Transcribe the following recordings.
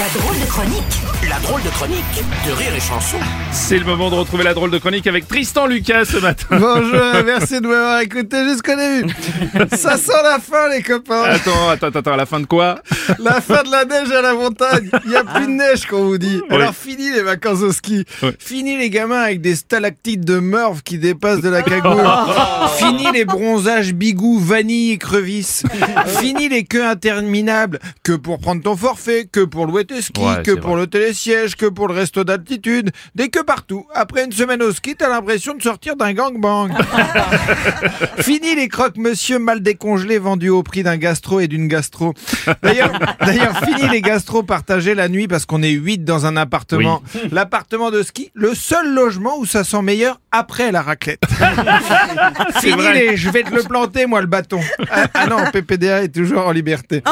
La drôle de chronique La drôle de chronique de Rire et Chanson. C'est le moment de retrouver la drôle de chronique avec Tristan Lucas ce matin. Bonjour, merci de m'avoir écouté jusqu'au début. Ça sent la fin, les copains. Attends, attends, attends, la fin de quoi? La fin de la neige à la montagne. Il n'y a plus de neige, qu'on vous dit. Alors, fini les vacances au ski. Ouais. Fini les gamins avec des stalactites de morve qui dépassent de la cagoule. Fini les bronzages bigou, vanille et crevisses. Fini les queues interminables. Que pour prendre ton forfait, que pour louer tes skis, Ouais, que pour vrai. le télésiège, que pour le resto d'altitude. Des que partout. Après une semaine au ski, t'as l'impression de sortir d'un gangbang. Fini les croque-monsieur mal décongelés vendus au prix d'un gastro et d'une gastro. D'ailleurs, fini les gastro partagés la nuit parce qu'on est 8 dans un appartement. L'appartement de ski, le seul logement où ça sent meilleur après la raclette. fini vrai. les je vais te le planter moi le bâton. Ah, ah non, PPDA est toujours en liberté.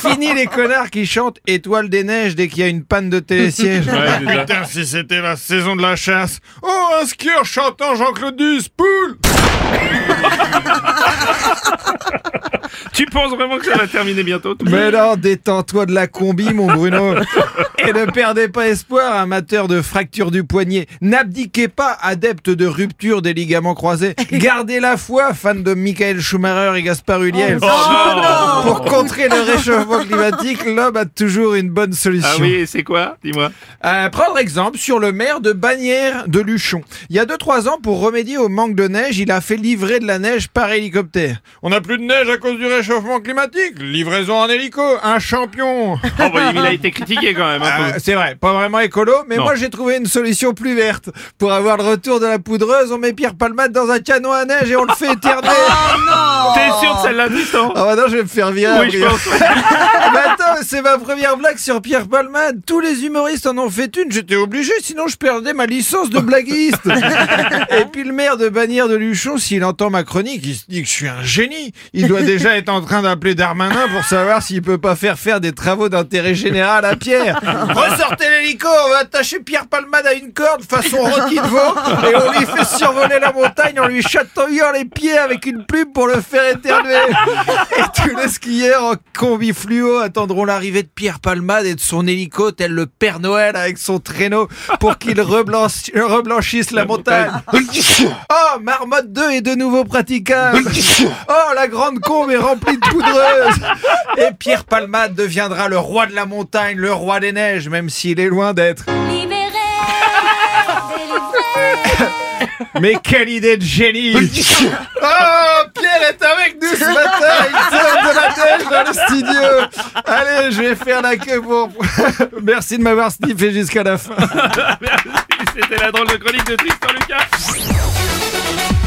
fini les connards qui chantent Étoile des neiges dès qu'il y a une panne de télésiège. Ouais. Putain, si c'était la saison de la chasse. Oh, un skieur chantant Jean-Claude Duss, poule Tu penses vraiment que ça va terminer bientôt tout Mais non, détends-toi de la combi, mon Bruno. Et ne perdez pas espoir, amateur de fracture du poignet. N'abdiquez pas, adepte de rupture des ligaments croisés. Gardez la foi, fan de Michael Schumacher et Gaspard Ulliel. Oh non Pour contrer le réchauffement climatique, l'homme a toujours une bonne solution. Ah oui, c'est quoi Dis-moi. Euh, prendre exemple sur le maire de Bagnères de Luchon. Il y a 2-3 ans, pour remédier au manque de neige, il a fait livrer de la neige par hélicoptère. On n'a plus de neige à cause du réchauffement climatique. Livraison en hélico, un champion. Oh, bah, il a été critiqué quand même. un Ah, c'est vrai, pas vraiment écolo, mais Non. moi j'ai trouvé une solution plus verte. Pour avoir le retour de la poudreuse, on met Pierre Palmade dans un canon à neige et on le fait éterner. T'es sûr Ah bah non, je vais me faire virer. Oui, je pense. Attends, c'est ma première blague sur Pierre Palmade. Tous les humoristes en ont fait une. J'étais obligé, sinon je perdais ma licence de blaguiste. Et puis le maire de Bagnères de Luchon, s'il entend ma chronique, il se dit que je suis un génie. Il doit déjà être en train d'appeler Darmanin pour savoir s'il peut pas faire faire des travaux d'intérêt général à Pierre. Ressortez l'hélico, on va attacher Pierre Palmade à une corde façon rôti de veau et on lui fait survoler la montagne en lui chatouillant les pieds avec une plume pour le faire éternuer. Et tous les skieurs en combi fluo attendront l'arrivée de Pierre Palmade et de son hélico tel le Père Noël avec son traîneau pour qu'il reblanchi- reblanchisse la montagne. Oh, Marmotte 2 est de nouveau praticable. Oh, la grande combe est remplie de poudreuse. Et Pierre Palmade deviendra le roi de la montagne, le roi des neiges, même s'il est loin d'être. Libéré, délivré. Mais quelle idée de génie Oh, Pierre est avec nous ce matin Il tire de la dans le studio Allez, je vais faire la queue pour... Merci de m'avoir sniffé jusqu'à la fin Merci, C'était la drôle de chronique de Tristan Lucas.